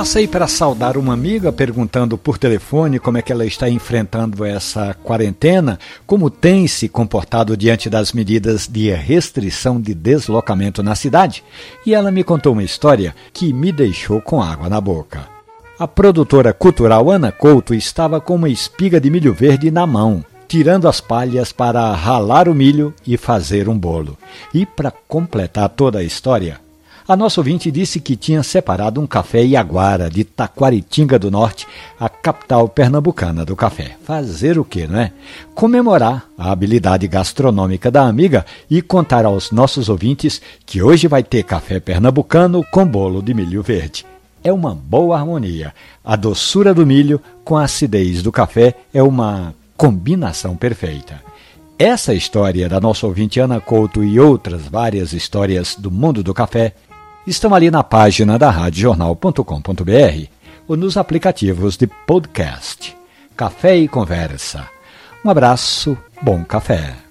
Passei para saudar uma amiga perguntando por telefone como é que ela está enfrentando essa quarentena, como tem se comportado diante das medidas de restrição de deslocamento na cidade, e ela me contou uma história que me deixou com água na boca. A produtora cultural Ana Couto estava com uma espiga de milho verde na mão, tirando as palhas para ralar o milho e fazer um bolo. E para completar toda a história, a nossa ouvinte disse que tinha separado um café Iaguara de Taquaritinga do Norte, a capital pernambucana do café. Fazer o quê, não é? Comemorar a habilidade gastronômica da amiga e contar aos nossos ouvintes que hoje vai ter café pernambucano com bolo de milho verde. É uma boa harmonia. A doçura do milho com a acidez do café é uma combinação perfeita. Essa história da nossa ouvinte Ana Couto e outras várias histórias do mundo do café estão ali na página da radiojornal.com.br ou nos aplicativos de podcast. Café e Conversa. Um abraço, bom café.